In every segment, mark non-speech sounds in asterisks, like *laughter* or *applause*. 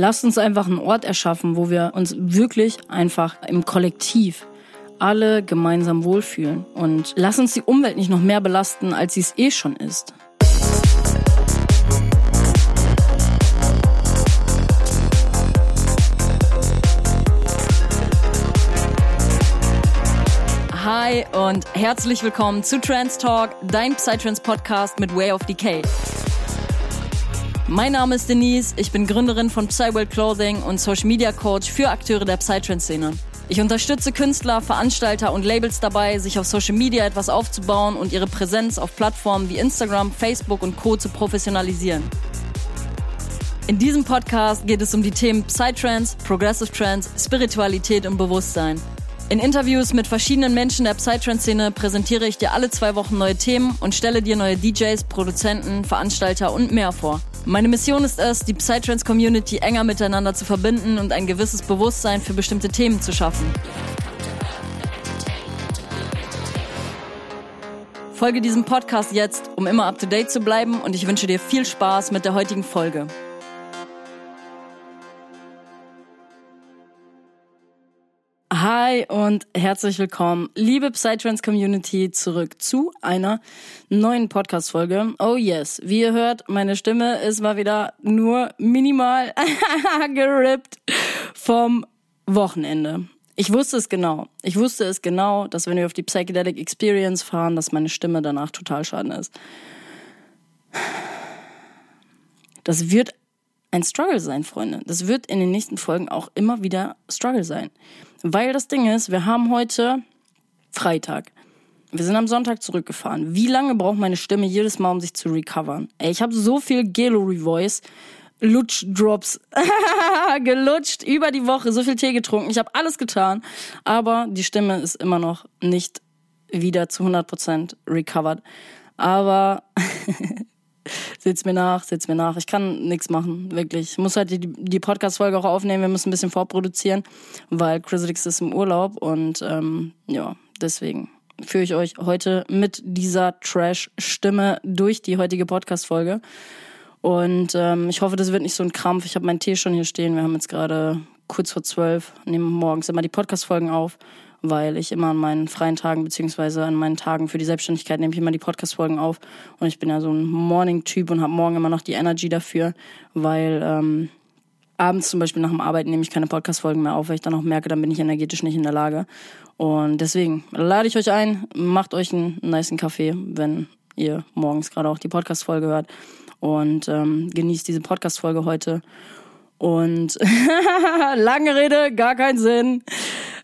Lasst uns einfach einen Ort erschaffen, wo wir uns wirklich einfach im Kollektiv alle gemeinsam wohlfühlen. Und lass uns die Umwelt nicht noch mehr belasten, als sie es eh schon ist. Hi und herzlich willkommen zu Trans Talk, dein Psytrance Podcast mit Way of Decay. Mein Name ist Denise, ich bin Gründerin von Psyworld Clothing und Social Media Coach für Akteure der Psytrance-Szene. Ich unterstütze Künstler, Veranstalter und Labels dabei, sich auf Social Media etwas aufzubauen und ihre Präsenz auf Plattformen wie Instagram, Facebook und Co. zu professionalisieren. In diesem Podcast geht es um die Themen Psytrance, Progressive Trance, Spiritualität und Bewusstsein. In Interviews mit verschiedenen Menschen der Psytrance-Szene präsentiere ich dir alle zwei Wochen neue Themen und stelle dir neue DJs, Produzenten, Veranstalter und mehr vor. Meine Mission ist es, die Psytrance-Community enger miteinander zu verbinden und ein gewisses Bewusstsein für bestimmte Themen zu schaffen. Folge diesem Podcast jetzt, um immer up-to-date zu bleiben und ich wünsche dir viel Spaß mit der heutigen Folge. Hi und herzlich willkommen, liebe Psytrance Community, zurück zu einer neuen Podcast-Folge. Oh yes, wie ihr hört, meine Stimme ist mal wieder nur minimal *laughs* gerippt vom Wochenende. Ich wusste es genau. Ich wusste es genau, dass wenn wir auf die Psychedelic Experience fahren, dass meine Stimme danach total schaden ist. Das wird ein Struggle sein, Freunde. Das wird in den nächsten Folgen auch immer wieder Struggle sein. Weil das Ding ist, wir haben heute Freitag. Wir sind am Sonntag zurückgefahren. Wie lange braucht meine Stimme jedes Mal, um sich zu recovern? Ey, ich habe so viel Gallery Voice, Lutschdrops *laughs* gelutscht über die Woche, so viel Tee getrunken. Ich habe alles getan, aber die Stimme ist immer noch nicht wieder zu 100% recovered. Aber *laughs* seht's mir nach, seht's mir nach. Ich kann nichts machen, wirklich. Ich muss halt die, die Podcast-Folge auch aufnehmen. Wir müssen ein bisschen vorproduzieren, weil Chrislix ist im Urlaub und ähm, ja, deswegen führe ich euch heute mit dieser Trash-Stimme durch die heutige Podcast-Folge. Und ähm, ich hoffe, das wird nicht so ein Krampf. Ich habe meinen Tee schon hier stehen. Wir haben jetzt gerade kurz vor zwölf, nehmen morgens immer die Podcast-Folgen auf weil ich immer an meinen freien Tagen beziehungsweise an meinen Tagen für die Selbstständigkeit nehme ich immer die Podcast-Folgen auf und ich bin ja so ein Morning-Typ und habe morgen immer noch die Energy dafür, weil ähm, abends zum Beispiel nach dem Arbeiten nehme ich keine Podcast-Folgen mehr auf, weil ich dann auch merke, dann bin ich energetisch nicht in der Lage. Und deswegen lade ich euch ein, macht euch einen niceen Kaffee, wenn ihr morgens gerade auch die Podcast-Folge hört und ähm, genießt diese Podcast-Folge heute. Und *laughs* lange Rede, gar keinen Sinn.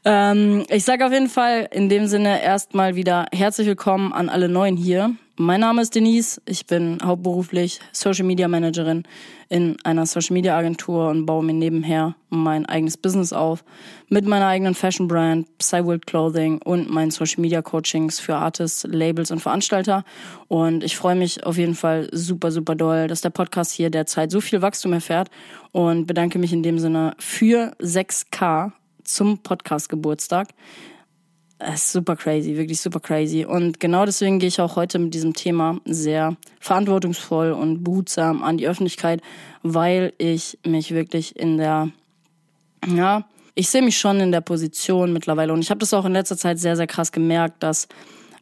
Ähm, ich sage auf jeden Fall in dem Sinne erstmal wieder herzlich willkommen an alle Neuen hier. Mein Name ist Denise, ich bin hauptberuflich Social Media Managerin in einer Social Media Agentur und baue mir nebenher mein eigenes Business auf mit meiner eigenen Fashion Brand, Psyworld Clothing und meinen Social Media Coachings für Artists, Labels und Veranstalter. Und ich freue mich auf jeden Fall super, super doll, dass der Podcast hier derzeit so viel Wachstum erfährt und bedanke mich in dem Sinne für 6K zum Podcast-Geburtstag. Es ist super crazy, wirklich super crazy. Und genau deswegen gehe ich auch heute mit diesem Thema sehr verantwortungsvoll und behutsam an die Öffentlichkeit, weil ich mich wirklich in der, ja, ich sehe mich schon in der Position mittlerweile. Und ich habe das auch in letzter Zeit sehr, sehr krass gemerkt, dass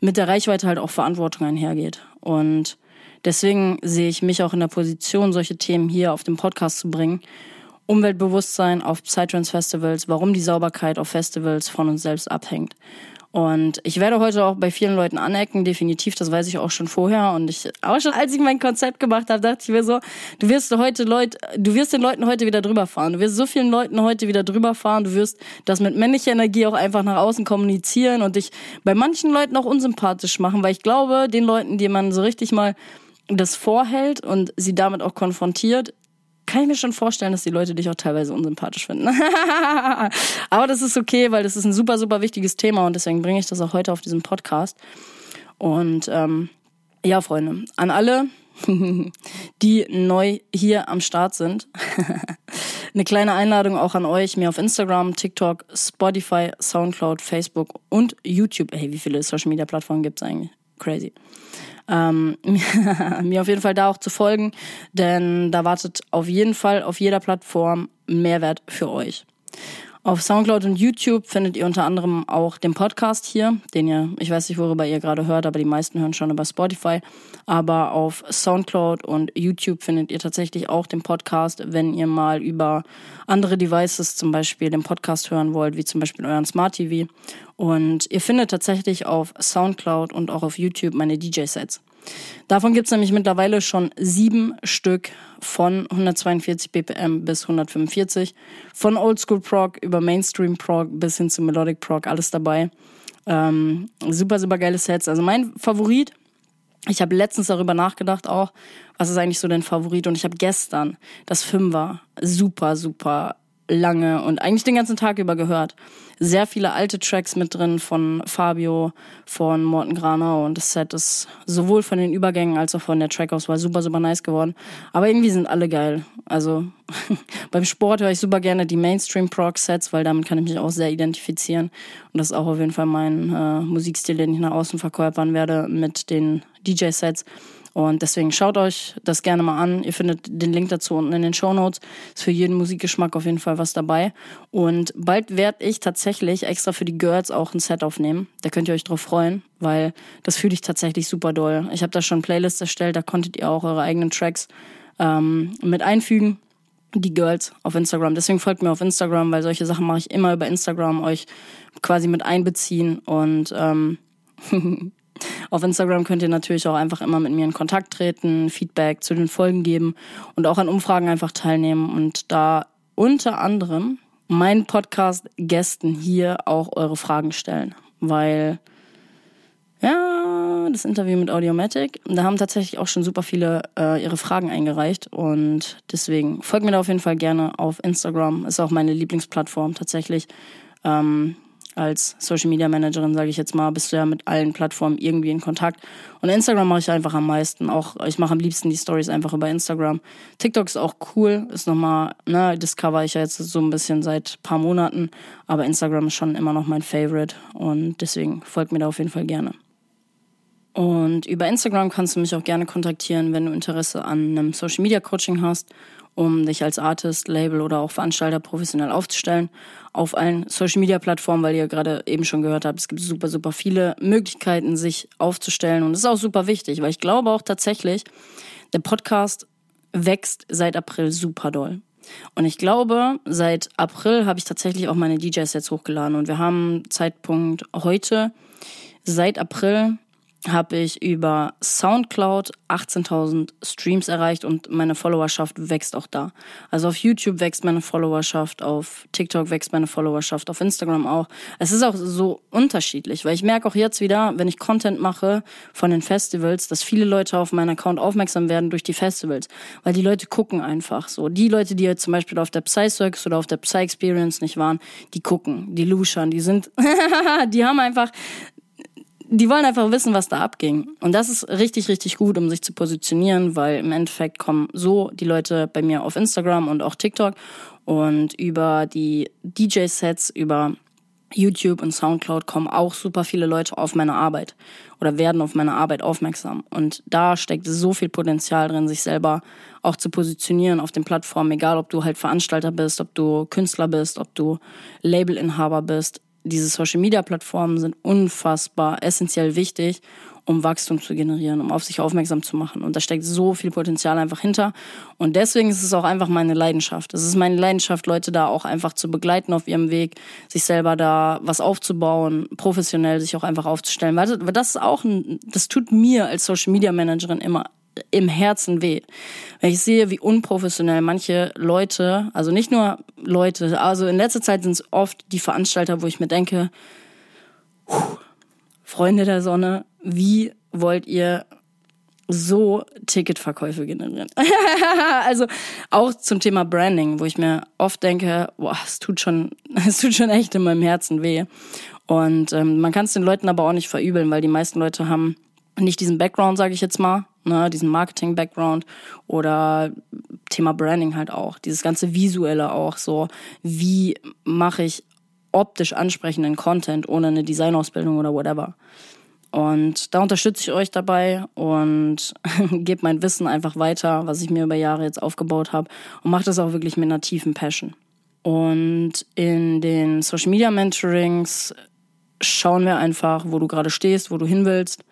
mit der Reichweite halt auch Verantwortung einhergeht. Und deswegen sehe ich mich auch in der Position, solche Themen hier auf dem Podcast zu bringen Umweltbewusstsein auf Psytrance-Festivals, warum die Sauberkeit auf Festivals von uns selbst abhängt. Und ich werde heute auch bei vielen Leuten anecken, definitiv, das weiß ich auch schon vorher. Und ich, auch schon als ich mein Konzept gemacht habe, dachte ich mir so, du wirst heute Leute, du wirst den Leuten heute wieder drüber fahren. Du wirst so vielen Leuten heute wieder drüber fahren. Du wirst das mit männlicher Energie auch einfach nach außen kommunizieren und dich bei manchen Leuten auch unsympathisch machen, weil ich glaube, den Leuten, die man so richtig mal das vorhält und sie damit auch konfrontiert, kann ich mir schon vorstellen, dass die Leute dich auch teilweise unsympathisch finden. *laughs* Aber das ist okay, weil das ist ein super, super wichtiges Thema und deswegen bringe ich das auch heute auf diesem Podcast. Und ähm, ja, Freunde, an alle, *laughs* die neu hier am Start sind, *laughs* eine kleine Einladung auch an euch, mir auf Instagram, TikTok, Spotify, Soundcloud, Facebook und YouTube. Hey, wie viele Social Media Plattformen gibt's eigentlich? Crazy ähm, *laughs* mir auf jeden Fall da auch zu folgen, denn da wartet auf jeden Fall auf jeder Plattform Mehrwert für euch. Auf Soundcloud und YouTube findet ihr unter anderem auch den Podcast hier, den ihr, ich weiß nicht, worüber ihr gerade hört, aber die meisten hören schon über Spotify. Aber auf Soundcloud und YouTube findet ihr tatsächlich auch den Podcast, wenn ihr mal über andere Devices zum Beispiel den Podcast hören wollt, wie zum Beispiel euren Smart TV. Und ihr findet tatsächlich auf Soundcloud und auch auf YouTube meine DJ-Sets. Davon gibt's nämlich mittlerweile schon sieben Stück von 142 BPM bis 145. Von Oldschool Prog über Mainstream Prog bis hin zu Melodic Prog, alles dabei. Ähm, super, super geile Sets. Also mein Favorit, ich habe letztens darüber nachgedacht auch, was ist eigentlich so dein Favorit? Und ich habe gestern das Fünfer super, super lange und eigentlich den ganzen Tag über gehört. Sehr viele alte Tracks mit drin von Fabio, von Morten Granau und das Set ist sowohl von den Übergängen als auch von der Trackauswahl super, super nice geworden. Aber irgendwie sind alle geil. Also *laughs* beim Sport höre ich super gerne die Mainstream-Prog-Sets, weil damit kann ich mich auch sehr identifizieren. Und das ist auch auf jeden Fall mein äh, Musikstil, den ich nach außen verkörpern werde mit den DJ-Sets. Und deswegen schaut euch das gerne mal an. Ihr findet den Link dazu unten in den Show Notes. Ist für jeden Musikgeschmack auf jeden Fall was dabei. Und bald werde ich tatsächlich extra für die Girls auch ein Set aufnehmen. Da könnt ihr euch drauf freuen, weil das fühle ich tatsächlich super doll. Ich habe da schon Playlists erstellt, da konntet ihr auch eure eigenen Tracks ähm, mit einfügen die Girls auf Instagram. Deswegen folgt mir auf Instagram, weil solche Sachen mache ich immer über Instagram, euch quasi mit einbeziehen und ähm, *laughs* Auf Instagram könnt ihr natürlich auch einfach immer mit mir in Kontakt treten, Feedback zu den Folgen geben und auch an Umfragen einfach teilnehmen und da unter anderem meinen Podcast-Gästen hier auch eure Fragen stellen, weil ja, das Interview mit Audiomatic, da haben tatsächlich auch schon super viele äh, ihre Fragen eingereicht und deswegen folgt mir da auf jeden Fall gerne auf Instagram, ist auch meine Lieblingsplattform tatsächlich. Ähm, als Social Media Managerin, sage ich jetzt mal, bist du ja mit allen Plattformen irgendwie in Kontakt. Und Instagram mache ich einfach am meisten. Auch ich mache am liebsten die Stories einfach über Instagram. TikTok ist auch cool, ist nochmal, ne, discover ich ja jetzt so ein bisschen seit paar Monaten. Aber Instagram ist schon immer noch mein Favorite und deswegen folgt mir da auf jeden Fall gerne. Und über Instagram kannst du mich auch gerne kontaktieren, wenn du Interesse an einem Social Media Coaching hast um dich als Artist, Label oder auch Veranstalter professionell aufzustellen auf allen Social Media Plattformen, weil ihr gerade eben schon gehört habt, es gibt super, super viele Möglichkeiten, sich aufzustellen und das ist auch super wichtig, weil ich glaube auch tatsächlich, der Podcast wächst seit April super doll. Und ich glaube, seit April habe ich tatsächlich auch meine DJ-Sets hochgeladen und wir haben Zeitpunkt heute, seit April habe ich über Soundcloud 18.000 Streams erreicht und meine Followerschaft wächst auch da. Also auf YouTube wächst meine Followerschaft, auf TikTok wächst meine Followerschaft, auf Instagram auch. Es ist auch so unterschiedlich, weil ich merke auch jetzt wieder, wenn ich Content mache von den Festivals, dass viele Leute auf meinen Account aufmerksam werden durch die Festivals, weil die Leute gucken einfach so. Die Leute, die jetzt zum Beispiel auf der Psy Circus oder auf der Psy Experience nicht waren, die gucken, die luschern, die sind, *laughs* die haben einfach die wollen einfach wissen, was da abging. Und das ist richtig, richtig gut, um sich zu positionieren, weil im Endeffekt kommen so die Leute bei mir auf Instagram und auch TikTok und über die DJ-Sets, über YouTube und Soundcloud kommen auch super viele Leute auf meine Arbeit oder werden auf meine Arbeit aufmerksam. Und da steckt so viel Potenzial drin, sich selber auch zu positionieren auf den Plattformen, egal ob du halt Veranstalter bist, ob du Künstler bist, ob du Labelinhaber bist diese Social Media Plattformen sind unfassbar essentiell wichtig, um Wachstum zu generieren, um auf sich aufmerksam zu machen. Und da steckt so viel Potenzial einfach hinter. Und deswegen ist es auch einfach meine Leidenschaft. Es ist meine Leidenschaft, Leute da auch einfach zu begleiten auf ihrem Weg, sich selber da was aufzubauen, professionell sich auch einfach aufzustellen. Weil das ist auch ein, das tut mir als Social Media Managerin immer im Herzen weh. Wenn ich sehe, wie unprofessionell manche Leute, also nicht nur Leute, also in letzter Zeit sind es oft die Veranstalter, wo ich mir denke, Freunde der Sonne, wie wollt ihr so Ticketverkäufe generieren? *laughs* also auch zum Thema Branding, wo ich mir oft denke, boah, es tut schon, *laughs* es tut schon echt in meinem Herzen weh. Und ähm, man kann es den Leuten aber auch nicht verübeln, weil die meisten Leute haben nicht diesen Background, sage ich jetzt mal, ne, diesen Marketing-Background oder Thema Branding halt auch, dieses ganze Visuelle auch so, wie mache ich optisch ansprechenden Content ohne eine Designausbildung oder whatever. Und da unterstütze ich euch dabei und *laughs* gebe mein Wissen einfach weiter, was ich mir über Jahre jetzt aufgebaut habe und mache das auch wirklich mit einer tiefen Passion. Und in den Social Media Mentorings schauen wir einfach, wo du gerade stehst, wo du hin willst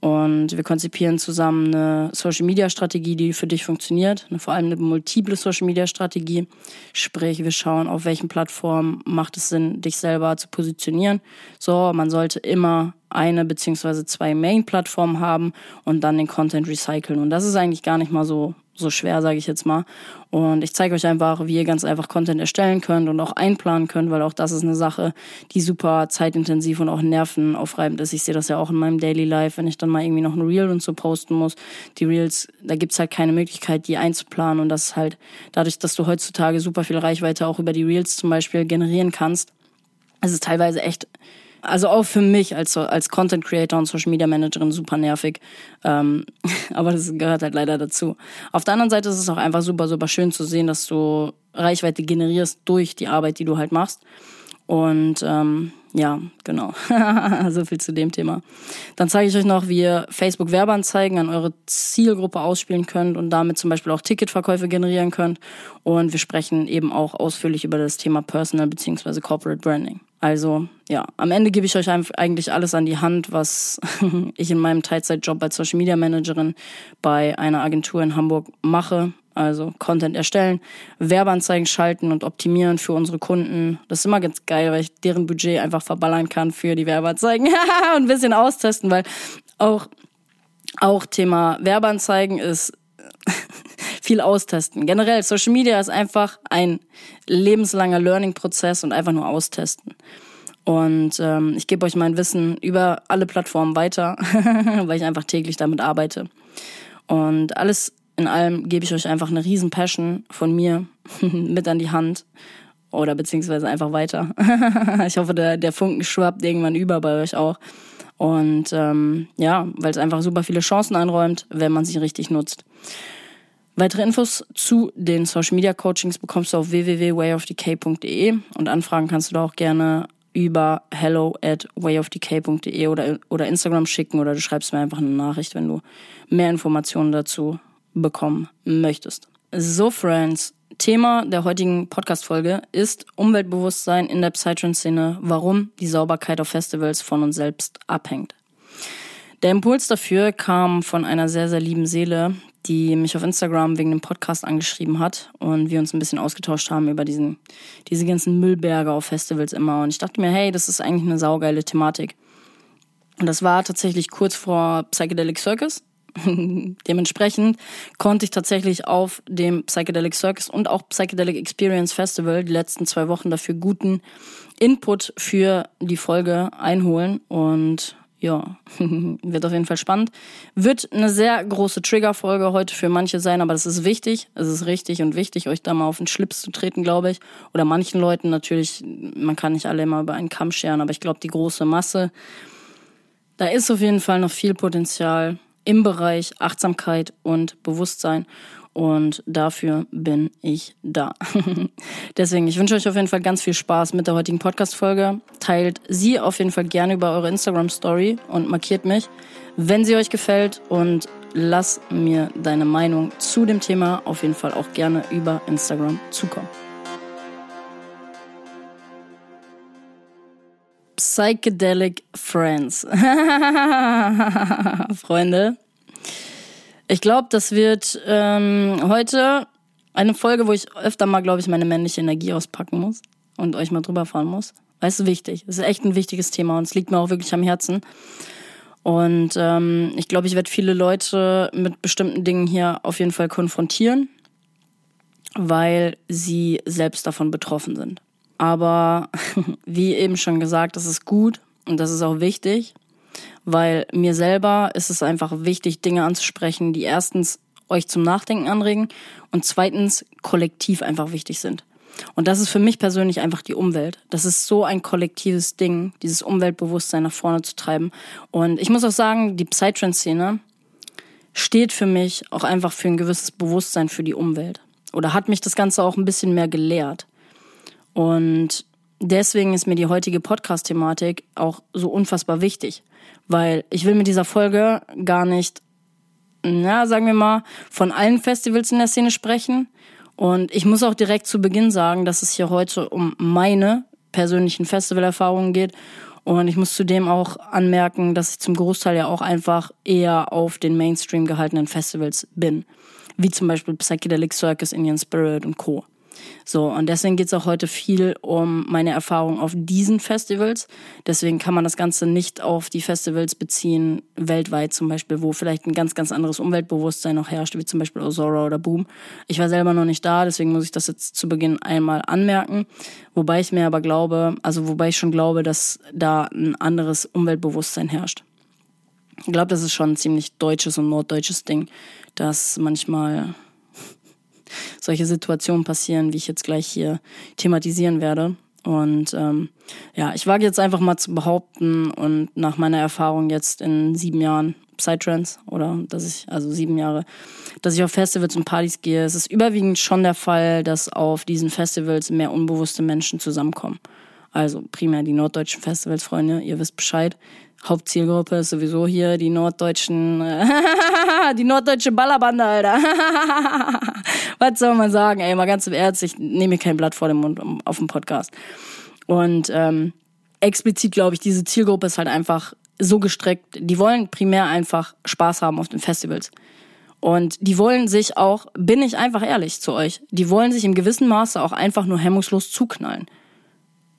und wir konzipieren zusammen eine Social-Media-Strategie, die für dich funktioniert. Vor allem eine multiple Social-Media-Strategie. Sprich, wir schauen, auf welchen Plattformen macht es Sinn, dich selber zu positionieren. So, man sollte immer eine beziehungsweise zwei Main-Plattformen haben und dann den Content recyceln. Und das ist eigentlich gar nicht mal so so schwer, sage ich jetzt mal. Und ich zeige euch einfach, wie ihr ganz einfach Content erstellen könnt und auch einplanen könnt, weil auch das ist eine Sache, die super zeitintensiv und auch nervenaufreibend ist. Ich sehe das ja auch in meinem Daily Life, wenn ich dann mal irgendwie noch ein Reel und so posten muss. Die Reels, da gibt's halt keine Möglichkeit, die einzuplanen. Und das ist halt dadurch, dass du heutzutage super viel Reichweite auch über die Reels zum Beispiel generieren kannst, es ist teilweise echt also auch für mich als, als Content Creator und Social Media Managerin super nervig. Ähm, *laughs* aber das gehört halt leider dazu. Auf der anderen Seite ist es auch einfach super, super schön zu sehen, dass du Reichweite generierst durch die Arbeit, die du halt machst. Und ähm, ja, genau. *laughs* so viel zu dem Thema. Dann zeige ich euch noch, wie ihr Facebook Werbeanzeigen an eure Zielgruppe ausspielen könnt und damit zum Beispiel auch Ticketverkäufe generieren könnt. Und wir sprechen eben auch ausführlich über das Thema Personal bzw. Corporate Branding. Also ja, am Ende gebe ich euch eigentlich alles an die Hand, was *laughs* ich in meinem Teilzeitjob als Social Media Managerin bei einer Agentur in Hamburg mache. Also Content erstellen, Werbeanzeigen schalten und optimieren für unsere Kunden. Das ist immer ganz geil, weil ich deren Budget einfach verballern kann für die Werbeanzeigen *laughs* und ein bisschen austesten, weil auch, auch Thema Werbeanzeigen ist viel austesten. Generell, Social Media ist einfach ein lebenslanger Learning-Prozess und einfach nur austesten. Und ähm, ich gebe euch mein Wissen über alle Plattformen weiter, *laughs* weil ich einfach täglich damit arbeite. Und alles in allem gebe ich euch einfach eine riesen Passion von mir *laughs* mit an die Hand oder beziehungsweise einfach weiter. *laughs* ich hoffe, der, der Funken schwappt irgendwann über bei euch auch. Und ähm, ja, weil es einfach super viele Chancen einräumt, wenn man sie richtig nutzt. Weitere Infos zu den Social Media Coachings bekommst du auf www.wayofdk.de und anfragen kannst du da auch gerne über hello at wayofdk.de oder, oder Instagram schicken oder du schreibst mir einfach eine Nachricht, wenn du mehr Informationen dazu bekommen möchtest. So, Friends, Thema der heutigen Podcast-Folge ist Umweltbewusstsein in der Psytrance-Szene, warum die Sauberkeit auf Festivals von uns selbst abhängt. Der Impuls dafür kam von einer sehr, sehr lieben Seele, die mich auf Instagram wegen dem Podcast angeschrieben hat und wir uns ein bisschen ausgetauscht haben über diesen, diese ganzen Müllberge auf Festivals immer. Und ich dachte mir, hey, das ist eigentlich eine saugeile Thematik. Und das war tatsächlich kurz vor Psychedelic Circus. *laughs* Dementsprechend konnte ich tatsächlich auf dem Psychedelic Circus und auch Psychedelic Experience Festival die letzten zwei Wochen dafür guten Input für die Folge einholen und ja, *laughs* wird auf jeden Fall spannend. Wird eine sehr große Trigger-Folge heute für manche sein, aber das ist wichtig. Es ist richtig und wichtig, euch da mal auf den Schlips zu treten, glaube ich. Oder manchen Leuten natürlich, man kann nicht alle immer über einen Kamm scheren, aber ich glaube, die große Masse, da ist auf jeden Fall noch viel Potenzial im Bereich Achtsamkeit und Bewusstsein. Und dafür bin ich da. *laughs* Deswegen, ich wünsche euch auf jeden Fall ganz viel Spaß mit der heutigen Podcast-Folge. Teilt sie auf jeden Fall gerne über eure Instagram-Story und markiert mich, wenn sie euch gefällt. Und lass mir deine Meinung zu dem Thema auf jeden Fall auch gerne über Instagram zukommen. Psychedelic Friends. *laughs* Freunde, ich glaube, das wird ähm, heute eine Folge, wo ich öfter mal, glaube ich, meine männliche Energie auspacken muss und euch mal drüber fahren muss. Weil es ist wichtig. Es ist echt ein wichtiges Thema und es liegt mir auch wirklich am Herzen. Und ähm, ich glaube, ich werde viele Leute mit bestimmten Dingen hier auf jeden Fall konfrontieren, weil sie selbst davon betroffen sind. Aber *laughs* wie eben schon gesagt, das ist gut und das ist auch wichtig, weil mir selber ist es einfach wichtig, Dinge anzusprechen, die erstens euch zum Nachdenken anregen und zweitens kollektiv einfach wichtig sind. Und das ist für mich persönlich einfach die Umwelt. Das ist so ein kollektives Ding, dieses Umweltbewusstsein nach vorne zu treiben. Und ich muss auch sagen, die Psytrance-Szene steht für mich auch einfach für ein gewisses Bewusstsein für die Umwelt. Oder hat mich das Ganze auch ein bisschen mehr gelehrt. Und deswegen ist mir die heutige Podcast-Thematik auch so unfassbar wichtig, weil ich will mit dieser Folge gar nicht, na, sagen wir mal, von allen Festivals in der Szene sprechen. Und ich muss auch direkt zu Beginn sagen, dass es hier heute um meine persönlichen Festivalerfahrungen geht. Und ich muss zudem auch anmerken, dass ich zum Großteil ja auch einfach eher auf den Mainstream gehaltenen Festivals bin. Wie zum Beispiel Psychedelic Circus, Indian Spirit und Co. So, und deswegen geht es auch heute viel um meine Erfahrung auf diesen Festivals. Deswegen kann man das Ganze nicht auf die Festivals beziehen, weltweit zum Beispiel, wo vielleicht ein ganz, ganz anderes Umweltbewusstsein noch herrscht, wie zum Beispiel Ozora oder Boom. Ich war selber noch nicht da, deswegen muss ich das jetzt zu Beginn einmal anmerken. Wobei ich mir aber glaube, also wobei ich schon glaube, dass da ein anderes Umweltbewusstsein herrscht. Ich glaube, das ist schon ein ziemlich deutsches und norddeutsches Ding, dass manchmal solche Situationen passieren, wie ich jetzt gleich hier thematisieren werde. Und ähm, ja, ich wage jetzt einfach mal zu behaupten und nach meiner Erfahrung jetzt in sieben Jahren Psytrance oder dass ich, also sieben Jahre, dass ich auf Festivals und Partys gehe, es ist überwiegend schon der Fall, dass auf diesen Festivals mehr unbewusste Menschen zusammenkommen. Also primär die norddeutschen Festivals, Freunde, ihr wisst Bescheid. Hauptzielgruppe ist sowieso hier die norddeutschen, *laughs* die norddeutsche Ballerbande, Alter. *laughs* Was soll man sagen? Ey, mal ganz im Ernst, ich nehme mir kein Blatt vor dem Mund auf dem Podcast. Und ähm, explizit glaube ich, diese Zielgruppe ist halt einfach so gestreckt. Die wollen primär einfach Spaß haben auf den Festivals. Und die wollen sich auch, bin ich einfach ehrlich zu euch, die wollen sich im gewissen Maße auch einfach nur hemmungslos zuknallen.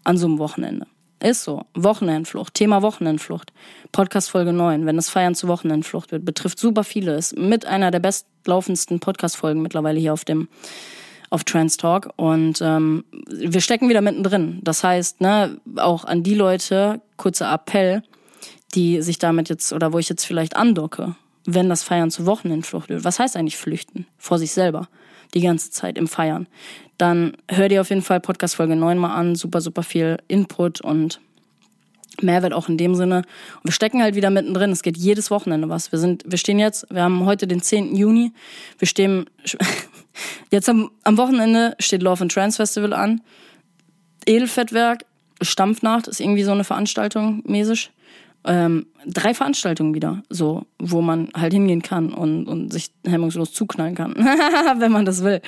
An so einem Wochenende. Ist so. Wochenendflucht. Thema Wochenendflucht. Podcast Folge 9. Wenn das Feiern zu Wochenendflucht wird, betrifft super viele. Ist mit einer der bestlaufendsten Podcast-Folgen mittlerweile hier auf dem, auf Trans Talk. Und ähm, wir stecken wieder mittendrin. Das heißt, ne, auch an die Leute, kurzer Appell, die sich damit jetzt, oder wo ich jetzt vielleicht andocke, wenn das Feiern zu Wochenendflucht wird. Was heißt eigentlich flüchten? Vor sich selber. Die ganze Zeit im Feiern dann hör dir auf jeden Fall Podcast Folge 9 mal an. Super, super viel Input und Mehrwert auch in dem Sinne. Und wir stecken halt wieder mittendrin. Es geht jedes Wochenende was. Wir sind, wir stehen jetzt, wir haben heute den 10. Juni. Wir stehen, *laughs* jetzt am, am Wochenende steht Love and Trans Festival an. Edelfettwerk, Stampfnacht ist irgendwie so eine Veranstaltung mäßig ähm, drei Veranstaltungen wieder, so, wo man halt hingehen kann und, und sich hemmungslos zuknallen kann, *laughs* wenn man das will.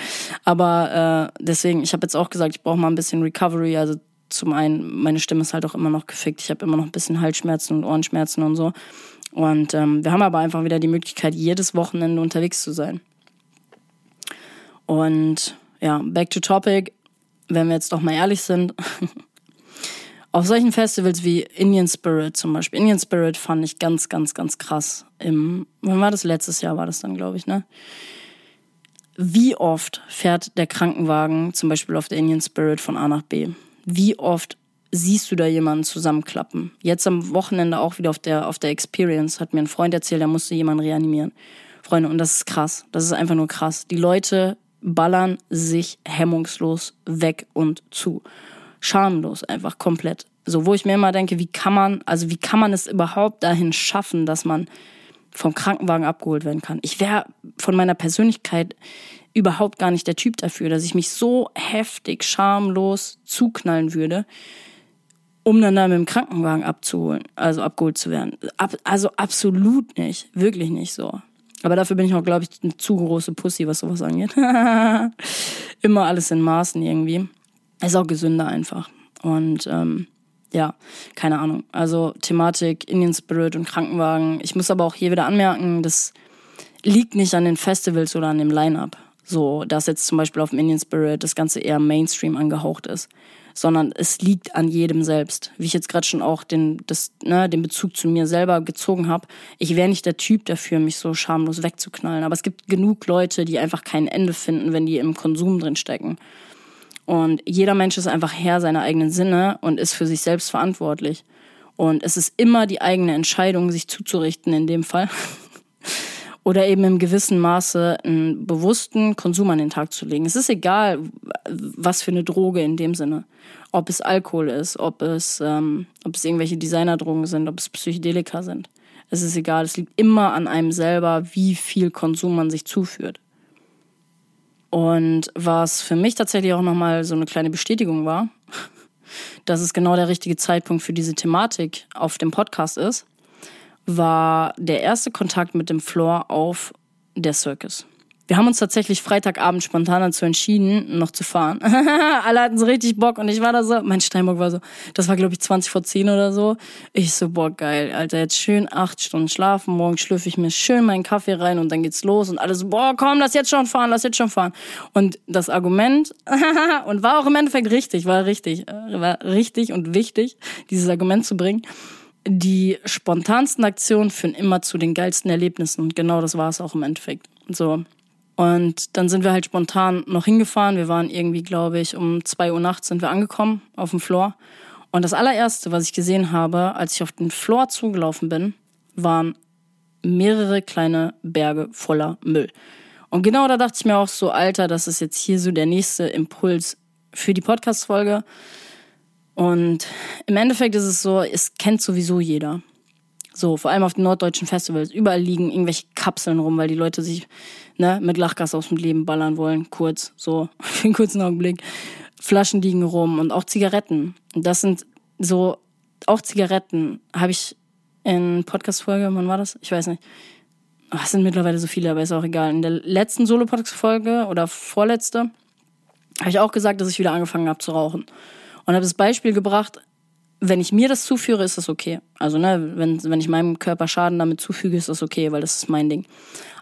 Aber äh, deswegen, ich habe jetzt auch gesagt, ich brauche mal ein bisschen Recovery. Also zum einen, meine Stimme ist halt auch immer noch gefickt. Ich habe immer noch ein bisschen Halsschmerzen und Ohrenschmerzen und so. Und ähm, wir haben aber einfach wieder die Möglichkeit, jedes Wochenende unterwegs zu sein. Und ja, back to topic. Wenn wir jetzt doch mal ehrlich sind, *laughs* Auf solchen Festivals wie Indian Spirit zum Beispiel. Indian Spirit fand ich ganz, ganz, ganz krass. Im, wann war das? Letztes Jahr war das dann, glaube ich, ne? Wie oft fährt der Krankenwagen zum Beispiel auf der Indian Spirit von A nach B? Wie oft siehst du da jemanden zusammenklappen? Jetzt am Wochenende auch wieder auf der, auf der Experience hat mir ein Freund erzählt, der musste jemanden reanimieren. Freunde, und das ist krass. Das ist einfach nur krass. Die Leute ballern sich hemmungslos weg und zu schamlos einfach komplett. So, wo ich mir immer denke, wie kann man, also wie kann man es überhaupt dahin schaffen, dass man vom Krankenwagen abgeholt werden kann? Ich wäre von meiner Persönlichkeit überhaupt gar nicht der Typ dafür, dass ich mich so heftig schamlos zuknallen würde, um dann da mit dem Krankenwagen abzuholen, also abgeholt zu werden. Ab, also absolut nicht, wirklich nicht so. Aber dafür bin ich auch, glaube ich, eine zu große Pussy, was sowas angeht. *laughs* Immer alles in Maßen irgendwie. Ist auch gesünder einfach. Und ähm, ja, keine Ahnung. Also Thematik Indian Spirit und Krankenwagen. Ich muss aber auch hier wieder anmerken, das liegt nicht an den Festivals oder an dem Line-Up. So, dass jetzt zum Beispiel auf dem Indian Spirit das Ganze eher Mainstream angehaucht ist. Sondern es liegt an jedem selbst. Wie ich jetzt gerade schon auch den, das, ne, den Bezug zu mir selber gezogen habe. Ich wäre nicht der Typ dafür, mich so schamlos wegzuknallen. Aber es gibt genug Leute, die einfach kein Ende finden, wenn die im Konsum drin stecken. Und jeder Mensch ist einfach Herr seiner eigenen Sinne und ist für sich selbst verantwortlich. Und es ist immer die eigene Entscheidung, sich zuzurichten in dem Fall. *laughs* Oder eben im gewissen Maße einen bewussten Konsum an den Tag zu legen. Es ist egal, was für eine Droge in dem Sinne. Ob es Alkohol ist, ob es, ähm, ob es irgendwelche Designerdrogen sind, ob es Psychedelika sind. Es ist egal. Es liegt immer an einem selber, wie viel Konsum man sich zuführt. Und was für mich tatsächlich auch nochmal so eine kleine Bestätigung war, *laughs* dass es genau der richtige Zeitpunkt für diese Thematik auf dem Podcast ist, war der erste Kontakt mit dem Floor auf der Circus. Wir haben uns tatsächlich Freitagabend spontan dazu entschieden, noch zu fahren. *laughs* Alle hatten so richtig Bock und ich war da so, mein Steinbock war so, das war glaube ich 20 vor 10 oder so. Ich so, boah, geil, Alter, jetzt schön acht Stunden schlafen, morgen schlürfe ich mir schön meinen Kaffee rein und dann geht's los und alles so, boah, komm, lass jetzt schon fahren, lass jetzt schon fahren. Und das Argument, *laughs* und war auch im Endeffekt richtig, war richtig, äh, war richtig und wichtig, dieses Argument zu bringen. Die spontansten Aktionen führen immer zu den geilsten Erlebnissen und genau das war es auch im Endeffekt. So, und dann sind wir halt spontan noch hingefahren. Wir waren irgendwie, glaube ich, um zwei Uhr nachts sind wir angekommen auf dem Floor. Und das allererste, was ich gesehen habe, als ich auf den Floor zugelaufen bin, waren mehrere kleine Berge voller Müll. Und genau da dachte ich mir auch so, Alter, das ist jetzt hier so der nächste Impuls für die Podcast-Folge. Und im Endeffekt ist es so, es kennt sowieso jeder. So, vor allem auf den norddeutschen Festivals. Überall liegen irgendwelche Kapseln rum, weil die Leute sich ne, mit Lachgas aus dem Leben ballern wollen. Kurz, so, *laughs* für einen kurzen Augenblick. Flaschen liegen rum und auch Zigaretten. Das sind so, auch Zigaretten habe ich in Podcast-Folge, wann war das? Ich weiß nicht. Ach, es sind mittlerweile so viele, aber ist auch egal. In der letzten Solo-Podcast-Folge oder vorletzte habe ich auch gesagt, dass ich wieder angefangen habe zu rauchen. Und habe das Beispiel gebracht, wenn ich mir das zuführe, ist das okay. Also, ne, wenn, wenn ich meinem Körper Schaden damit zufüge, ist das okay, weil das ist mein Ding.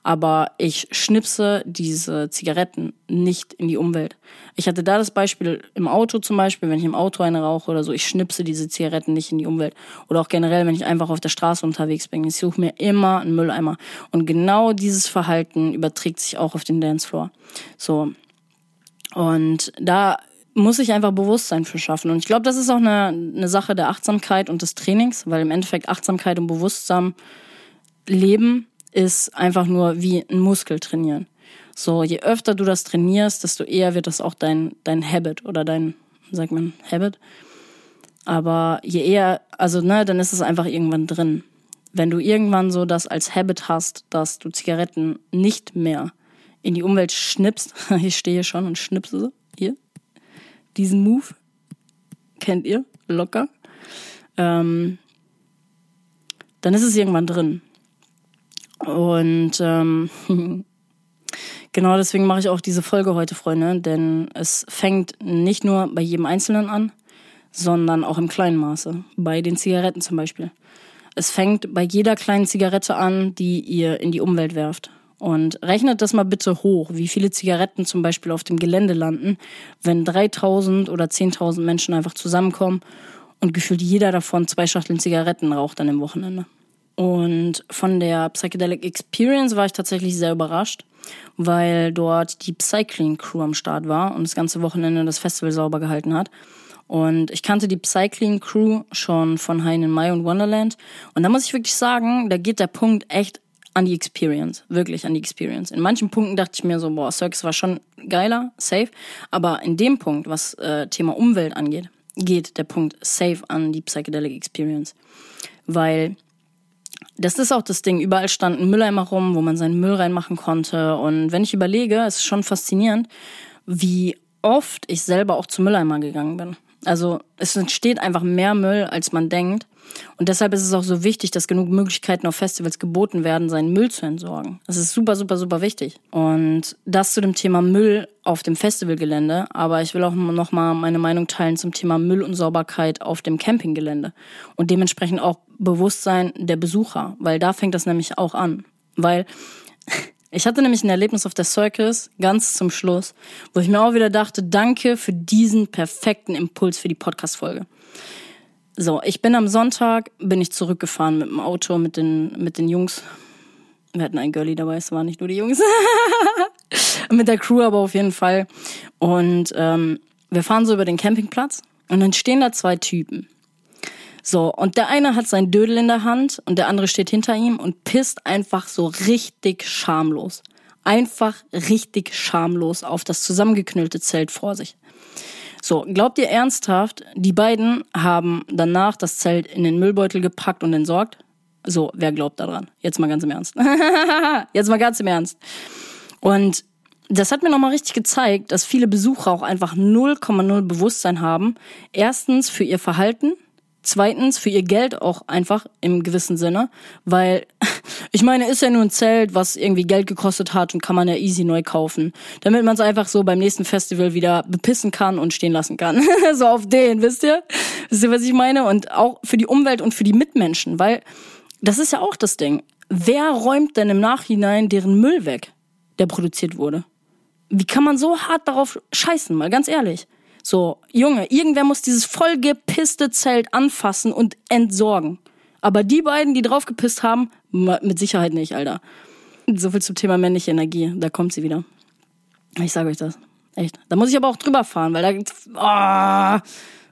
Aber ich schnipse diese Zigaretten nicht in die Umwelt. Ich hatte da das Beispiel im Auto zum Beispiel, wenn ich im Auto eine rauche oder so, ich schnipse diese Zigaretten nicht in die Umwelt. Oder auch generell, wenn ich einfach auf der Straße unterwegs bin. Ich suche mir immer einen Mülleimer. Und genau dieses Verhalten überträgt sich auch auf den Dancefloor. So. Und da muss ich einfach Bewusstsein für schaffen. Und ich glaube, das ist auch eine, eine Sache der Achtsamkeit und des Trainings, weil im Endeffekt Achtsamkeit und Bewusstsein leben ist einfach nur wie ein Muskel trainieren. So, je öfter du das trainierst, desto eher wird das auch dein, dein Habit oder dein, sagt man, Habit. Aber je eher, also, ne, dann ist es einfach irgendwann drin. Wenn du irgendwann so das als Habit hast, dass du Zigaretten nicht mehr in die Umwelt schnippst, *laughs* ich stehe schon und schnipse diesen Move. Kennt ihr? Locker. Ähm, dann ist es irgendwann drin. Und ähm, *laughs* genau deswegen mache ich auch diese Folge heute, Freunde, denn es fängt nicht nur bei jedem Einzelnen an, sondern auch im kleinen Maße. Bei den Zigaretten zum Beispiel. Es fängt bei jeder kleinen Zigarette an, die ihr in die Umwelt werft. Und rechnet das mal bitte hoch, wie viele Zigaretten zum Beispiel auf dem Gelände landen, wenn 3000 oder 10.000 Menschen einfach zusammenkommen und gefühlt jeder davon zwei Schachteln Zigaretten raucht an dem Wochenende. Und von der Psychedelic Experience war ich tatsächlich sehr überrascht, weil dort die Psycling Crew am Start war und das ganze Wochenende das Festival sauber gehalten hat. Und ich kannte die Psycling Crew schon von Hein in Mai und Wonderland. Und da muss ich wirklich sagen, da geht der Punkt echt an die Experience, wirklich an die Experience. In manchen Punkten dachte ich mir so, boah, Circus war schon geiler, safe, aber in dem Punkt, was äh, Thema Umwelt angeht, geht der Punkt safe an die Psychedelic Experience, weil das ist auch das Ding. Überall stand ein Mülleimer rum, wo man seinen Müll reinmachen konnte. Und wenn ich überlege, es ist schon faszinierend, wie oft ich selber auch zum Mülleimer gegangen bin. Also es entsteht einfach mehr Müll, als man denkt. Und deshalb ist es auch so wichtig, dass genug Möglichkeiten auf Festivals geboten werden, seinen Müll zu entsorgen. Das ist super, super, super wichtig. Und das zu dem Thema Müll auf dem Festivalgelände. Aber ich will auch noch mal meine Meinung teilen zum Thema Müll und Sauberkeit auf dem Campinggelände. Und dementsprechend auch Bewusstsein der Besucher. Weil da fängt das nämlich auch an. Weil *laughs* ich hatte nämlich ein Erlebnis auf der Circus ganz zum Schluss, wo ich mir auch wieder dachte, danke für diesen perfekten Impuls für die Podcast-Folge. So, ich bin am Sonntag, bin ich zurückgefahren mit dem Auto, mit den, mit den Jungs. Wir hatten ein Girlie dabei, es waren nicht nur die Jungs. *laughs* mit der Crew aber auf jeden Fall. Und ähm, wir fahren so über den Campingplatz und dann stehen da zwei Typen. So, und der eine hat sein Dödel in der Hand und der andere steht hinter ihm und pisst einfach so richtig schamlos. Einfach richtig schamlos auf das zusammengeknüllte Zelt vor sich. So, glaubt ihr ernsthaft, die beiden haben danach das Zelt in den Müllbeutel gepackt und entsorgt? So, wer glaubt daran? Jetzt mal ganz im Ernst. *laughs* Jetzt mal ganz im Ernst. Und das hat mir nochmal richtig gezeigt, dass viele Besucher auch einfach 0,0 Bewusstsein haben. Erstens für ihr Verhalten, zweitens für ihr Geld auch einfach im gewissen Sinne, weil *laughs* ich meine, ist ja nur ein Zelt, was irgendwie Geld gekostet hat und kann man ja easy neu kaufen, damit man es einfach so beim nächsten Festival wieder bepissen kann und stehen lassen kann. *laughs* so auf den, wisst ihr? Wisst ihr, was ich meine? Und auch für die Umwelt und für die Mitmenschen, weil das ist ja auch das Ding. Wer räumt denn im Nachhinein deren Müll weg, der produziert wurde? Wie kann man so hart darauf scheißen, mal ganz ehrlich? So, Junge, irgendwer muss dieses vollgepisste Zelt anfassen und entsorgen. Aber die beiden, die draufgepisst haben, mit Sicherheit nicht, Alter. So viel zum Thema männliche Energie. Da kommt sie wieder. Ich sage euch das. Echt. Da muss ich aber auch drüber fahren, weil da. Oh,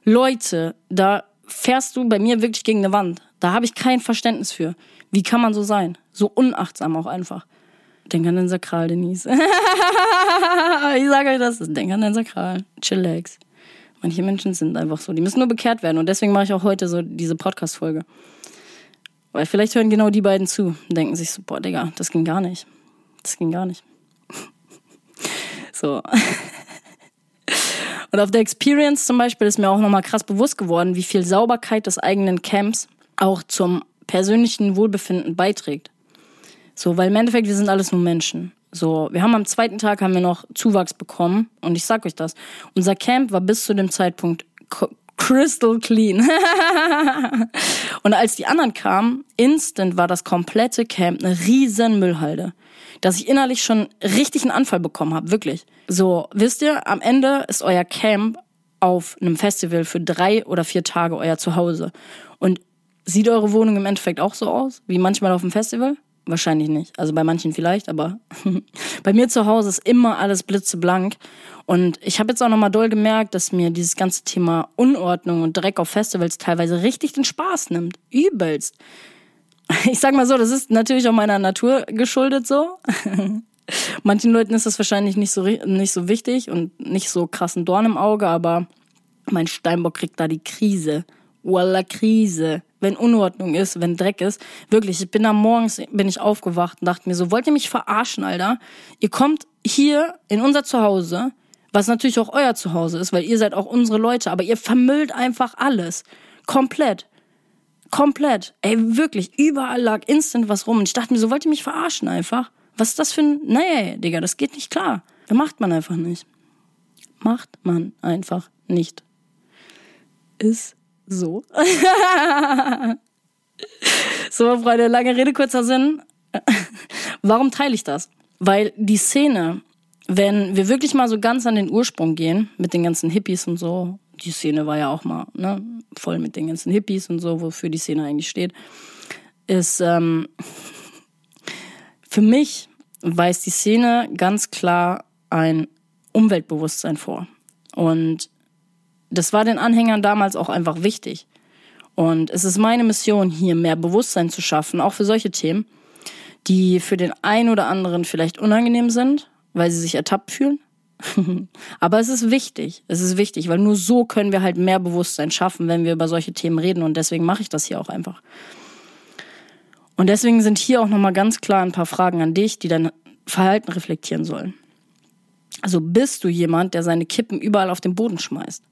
Leute, da fährst du bei mir wirklich gegen eine Wand. Da habe ich kein Verständnis für. Wie kann man so sein? So unachtsam auch einfach. Denk an den Sakral, Denise. *laughs* ich sage euch das. Denk an den Sakral. Chillax. Manche Menschen sind einfach so. Die müssen nur bekehrt werden. Und deswegen mache ich auch heute so diese Podcast-Folge. Weil vielleicht hören genau die beiden zu und denken sich so, boah, Digga, das ging gar nicht. Das ging gar nicht. *laughs* so. *laughs* Und auf der Experience zum Beispiel ist mir auch nochmal krass bewusst geworden, wie viel Sauberkeit des eigenen Camps auch zum persönlichen Wohlbefinden beiträgt. So, weil im Endeffekt, wir sind alles nur Menschen. So, wir haben am zweiten Tag haben wir noch Zuwachs bekommen und ich sag euch das. Unser Camp war bis zu dem Zeitpunkt crystal clean. *laughs* und als die anderen kamen, instant war das komplette Camp eine riesen Müllhalde. Dass ich innerlich schon richtig einen Anfall bekommen habe, wirklich. So, wisst ihr, am Ende ist euer Camp auf einem Festival für drei oder vier Tage euer Zuhause. Und sieht eure Wohnung im Endeffekt auch so aus, wie manchmal auf dem Festival? Wahrscheinlich nicht. Also bei manchen vielleicht, aber *laughs* bei mir zu Hause ist immer alles blitzeblank. Und ich habe jetzt auch nochmal doll gemerkt, dass mir dieses ganze Thema Unordnung und Dreck auf Festivals teilweise richtig den Spaß nimmt. Übelst. *laughs* Ich sag mal so, das ist natürlich auch meiner Natur geschuldet so. *laughs* Manchen Leuten ist das wahrscheinlich nicht so, nicht so wichtig und nicht so krassen Dorn im Auge, aber mein Steinbock kriegt da die Krise. Walla Krise wenn Unordnung ist, wenn Dreck ist. Wirklich, ich bin da morgens, bin ich aufgewacht und dachte mir so, wollt ihr mich verarschen, Alter? Ihr kommt hier in unser Zuhause, was natürlich auch euer Zuhause ist, weil ihr seid auch unsere Leute, aber ihr vermüllt einfach alles. Komplett. Komplett. Ey, wirklich, überall lag instant was rum. Und ich dachte mir so, wollt ihr mich verarschen einfach? Was ist das für ein... Nee, Digga, das geht nicht klar. Das macht man einfach nicht. Macht man einfach nicht. Ist so. *laughs* so, Freunde, lange Rede, kurzer Sinn. *laughs* Warum teile ich das? Weil die Szene, wenn wir wirklich mal so ganz an den Ursprung gehen, mit den ganzen Hippies und so, die Szene war ja auch mal ne, voll mit den ganzen Hippies und so, wofür die Szene eigentlich steht, ist ähm, für mich weist die Szene ganz klar ein Umweltbewusstsein vor. Und das war den Anhängern damals auch einfach wichtig. Und es ist meine Mission, hier mehr Bewusstsein zu schaffen, auch für solche Themen, die für den einen oder anderen vielleicht unangenehm sind, weil sie sich ertappt fühlen. *laughs* Aber es ist wichtig. Es ist wichtig, weil nur so können wir halt mehr Bewusstsein schaffen, wenn wir über solche Themen reden. Und deswegen mache ich das hier auch einfach. Und deswegen sind hier auch nochmal ganz klar ein paar Fragen an dich, die dein Verhalten reflektieren sollen. Also bist du jemand, der seine Kippen überall auf den Boden schmeißt?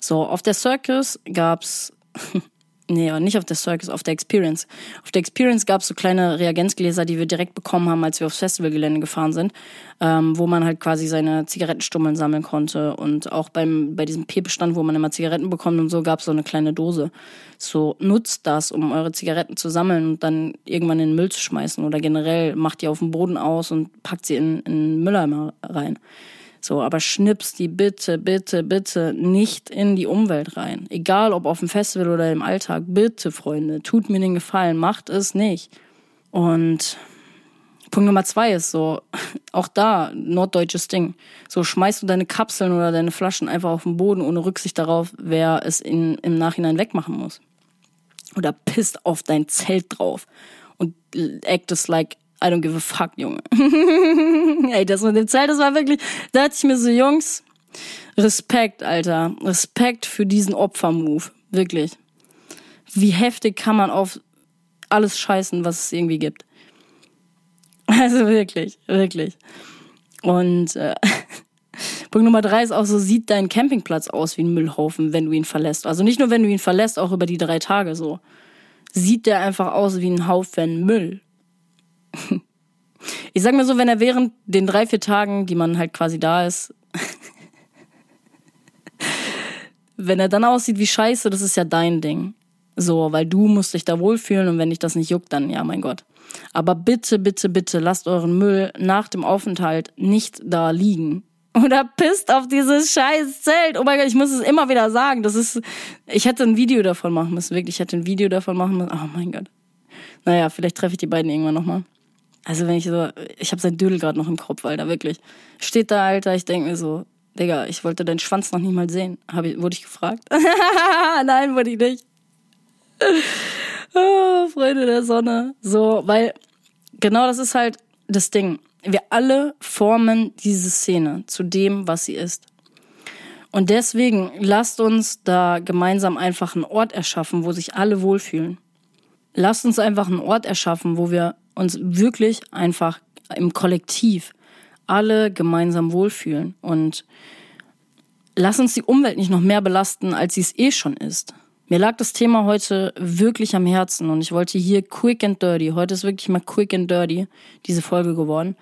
So, auf der Circus gab's *laughs* nee, nicht auf der Circus, auf der Experience. Auf der Experience gab's so kleine Reagenzgläser, die wir direkt bekommen haben, als wir aufs Festivalgelände gefahren sind, ähm, wo man halt quasi seine Zigarettenstummeln sammeln konnte. Und auch beim, bei diesem P-Bestand, wo man immer Zigaretten bekommt und so, gab's so eine kleine Dose. So, nutzt das, um eure Zigaretten zu sammeln und dann irgendwann in den Müll zu schmeißen. Oder generell macht die auf dem Boden aus und packt sie in, in den Mülleimer rein. So, aber schnips die bitte, bitte, bitte nicht in die Umwelt rein. Egal ob auf dem Festival oder im Alltag. Bitte, Freunde, tut mir den Gefallen, macht es nicht. Und Punkt Nummer zwei ist so, *laughs* auch da, norddeutsches Ding. So, schmeißt du deine Kapseln oder deine Flaschen einfach auf den Boden ohne Rücksicht darauf, wer es in, im Nachhinein wegmachen muss. Oder pisst auf dein Zelt drauf und actest like I don't give a fuck, Junge. *laughs* Ey, das mit dem Zelt, das war wirklich, da hatte ich mir so, Jungs, Respekt, Alter. Respekt für diesen Opfermove. Wirklich. Wie heftig kann man auf alles scheißen, was es irgendwie gibt. *laughs* Also wirklich, wirklich. Und äh, *laughs* Punkt Nummer drei ist auch so, sieht dein Campingplatz aus wie ein Müllhaufen, wenn du ihn verlässt. Also nicht nur, wenn du ihn verlässt, auch über die drei Tage so. Sieht der einfach aus wie ein Haufen Müll. *laughs* Ich sag mir so, wenn er während den drei, vier Tagen, die man halt quasi da ist, *laughs* wenn er dann aussieht wie Scheiße, das ist ja dein Ding. So, weil du musst dich da wohlfühlen und wenn dich das nicht juckt, dann ja, mein Gott. Aber bitte, bitte, bitte lasst euren Müll nach dem Aufenthalt nicht da liegen. *laughs* Oder pisst auf dieses scheiß Zelt. Oh mein Gott, ich muss es immer wieder sagen. Das ist, ich hätte ein Video davon machen müssen. Wirklich, ich hätte ein Video davon machen müssen. Oh mein Gott. Naja, vielleicht treffe ich die beiden irgendwann nochmal. Also wenn ich so, ich habe sein Dödel gerade noch im Kopf, Alter, wirklich. Steht da, Alter, ich denke mir so, Digga, ich wollte deinen Schwanz noch nicht mal sehen. Hab ich, wurde ich gefragt? *laughs* Nein, wurde ich nicht. oh, Freunde der Sonne. So, weil genau das ist halt das Ding wir alle formen diese Szene zu dem, was sie ist. Und deswegen lasst uns da gemeinsam einfach einen Ort erschaffen, wo sich alle wohlfühlen. Lasst uns einfach einen Ort erschaffen, wo wir uns wirklich einfach im Kollektiv alle gemeinsam wohlfühlen. Und lasst uns die Umwelt nicht noch mehr belasten, als sie es eh schon ist. Mir lag das Thema heute wirklich am Herzen und ich wollte hier quick and dirty, heute ist wirklich mal quick and dirty diese Folge geworden,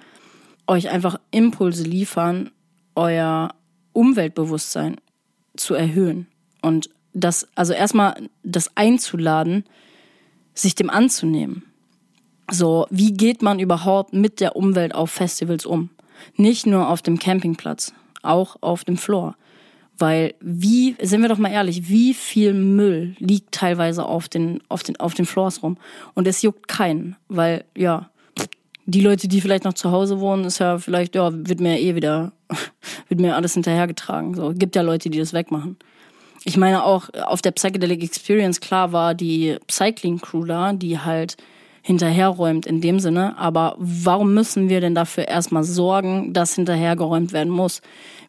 euch einfach Impulse liefern, euer Umweltbewusstsein zu erhöhen und das, also erstmal das einzuladen, sich dem anzunehmen. So, wie geht man überhaupt mit der Umwelt auf Festivals um? Nicht nur auf dem Campingplatz, auch auf dem Floor. Weil wie, sind wir doch mal ehrlich, wie viel Müll liegt teilweise auf den, auf den, auf den Floors rum? Und es juckt keinen, weil, ja, die Leute, die vielleicht noch zu Hause wohnen, ist ja vielleicht, ja, wird mir eh wieder, *laughs* wird mir alles hinterhergetragen. So, gibt ja Leute, die das wegmachen. Ich meine auch auf der Psychedelic Experience, klar war die Cycling Crew da, die halt hinterherräumt in dem Sinne. Aber warum müssen wir denn dafür erstmal sorgen, dass hinterhergeräumt werden muss?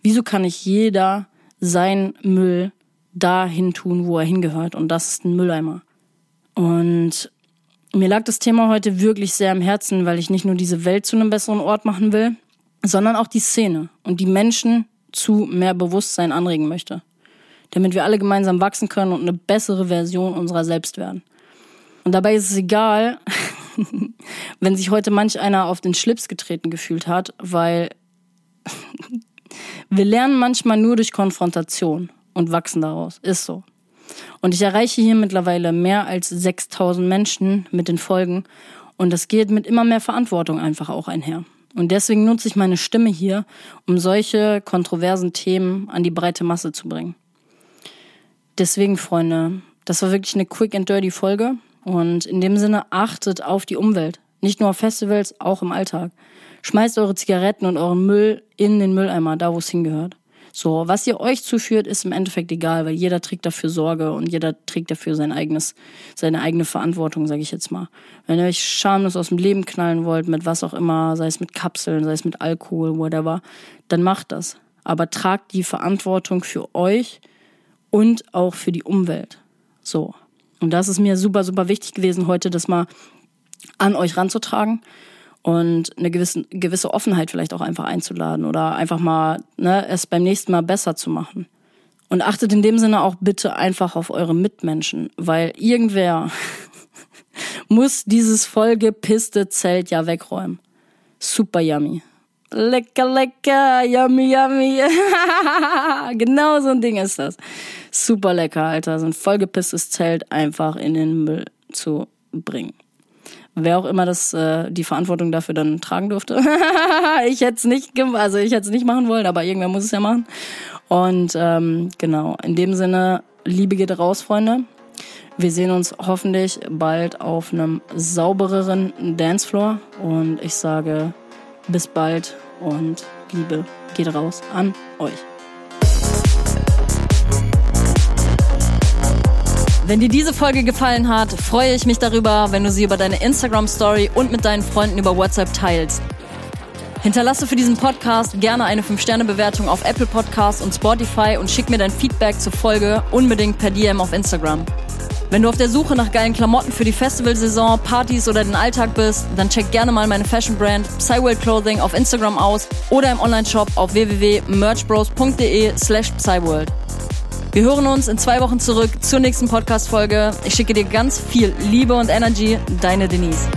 Wieso kann nicht jeder sein Müll dahin tun, wo er hingehört. Und das ist ein Mülleimer. Und mir lag das Thema heute wirklich sehr am Herzen, weil ich nicht nur diese Welt zu einem besseren Ort machen will, sondern auch die Szene und die Menschen zu mehr Bewusstsein anregen möchte. Damit wir alle gemeinsam wachsen können und eine bessere Version unserer selbst werden. Und dabei ist es egal, *laughs* wenn sich heute manch einer auf den Schlips getreten gefühlt hat, weil *laughs* wir lernen manchmal nur durch Konfrontation und wachsen daraus. Ist so. Und ich erreiche hier mittlerweile mehr als 6000 Menschen mit den Folgen. Und das geht mit immer mehr Verantwortung einfach auch einher. Und deswegen nutze ich meine Stimme hier, um solche kontroversen Themen an die breite Masse zu bringen. Deswegen, Freunde, das war wirklich eine quick and dirty Folge. Und in dem Sinne achtet auf die Umwelt. Nicht nur auf Festivals, auch im Alltag. Schmeißt eure Zigaretten und euren Müll in den Mülleimer, da wo es hingehört. So, was ihr euch zuführt, ist im Endeffekt egal, weil jeder trägt dafür Sorge und jeder trägt dafür sein eigenes, seine eigene Verantwortung, sage ich jetzt mal. Wenn ihr euch schamlos aus dem Leben knallen wollt, mit was auch immer, sei es mit Kapseln, sei es mit Alkohol, whatever, dann macht das. Aber tragt die Verantwortung für euch und auch für die Umwelt. So. Und das ist mir super, super wichtig gewesen, heute das mal an euch ranzutragen und eine gewisse, gewisse Offenheit vielleicht auch einfach einzuladen oder einfach mal ne, es beim nächsten Mal besser zu machen. Und achtet in dem Sinne auch bitte einfach auf eure Mitmenschen, weil irgendwer *laughs* muss dieses vollgepisste Zelt ja wegräumen. Super yummy. Lecker, lecker, yummy, yummy. *laughs* genau so ein Ding ist das. Super lecker, Alter. So ein vollgepisstes Zelt einfach in den Müll zu bringen wer auch immer das äh, die Verantwortung dafür dann tragen durfte. *laughs* ich hätte es nicht, also ich hätte es nicht machen wollen, aber irgendwer muss es ja machen. Und ähm, genau, in dem Sinne, Liebe geht raus, Freunde. Wir sehen uns hoffentlich bald auf einem saubereren Dancefloor und ich sage bis bald und Liebe geht raus an euch. Wenn dir diese Folge gefallen hat, freue ich mich darüber, wenn du sie über deine Instagram Story und mit deinen Freunden über WhatsApp teilst. Hinterlasse für diesen Podcast gerne eine 5-Sterne-Bewertung auf Apple Podcasts und Spotify und schick mir dein Feedback zur Folge unbedingt per DM auf Instagram. Wenn du auf der Suche nach geilen Klamotten für die Festivalsaison, Partys oder den Alltag bist, dann check gerne mal meine Fashion Brand Psyworld Clothing auf Instagram aus oder im Onlineshop auf www.merchbros.de slash Psyworld. Wir hören uns in zwei Wochen zurück zur nächsten Podcast-Folge. Ich schicke dir ganz viel Liebe und Energy. Deine Denise.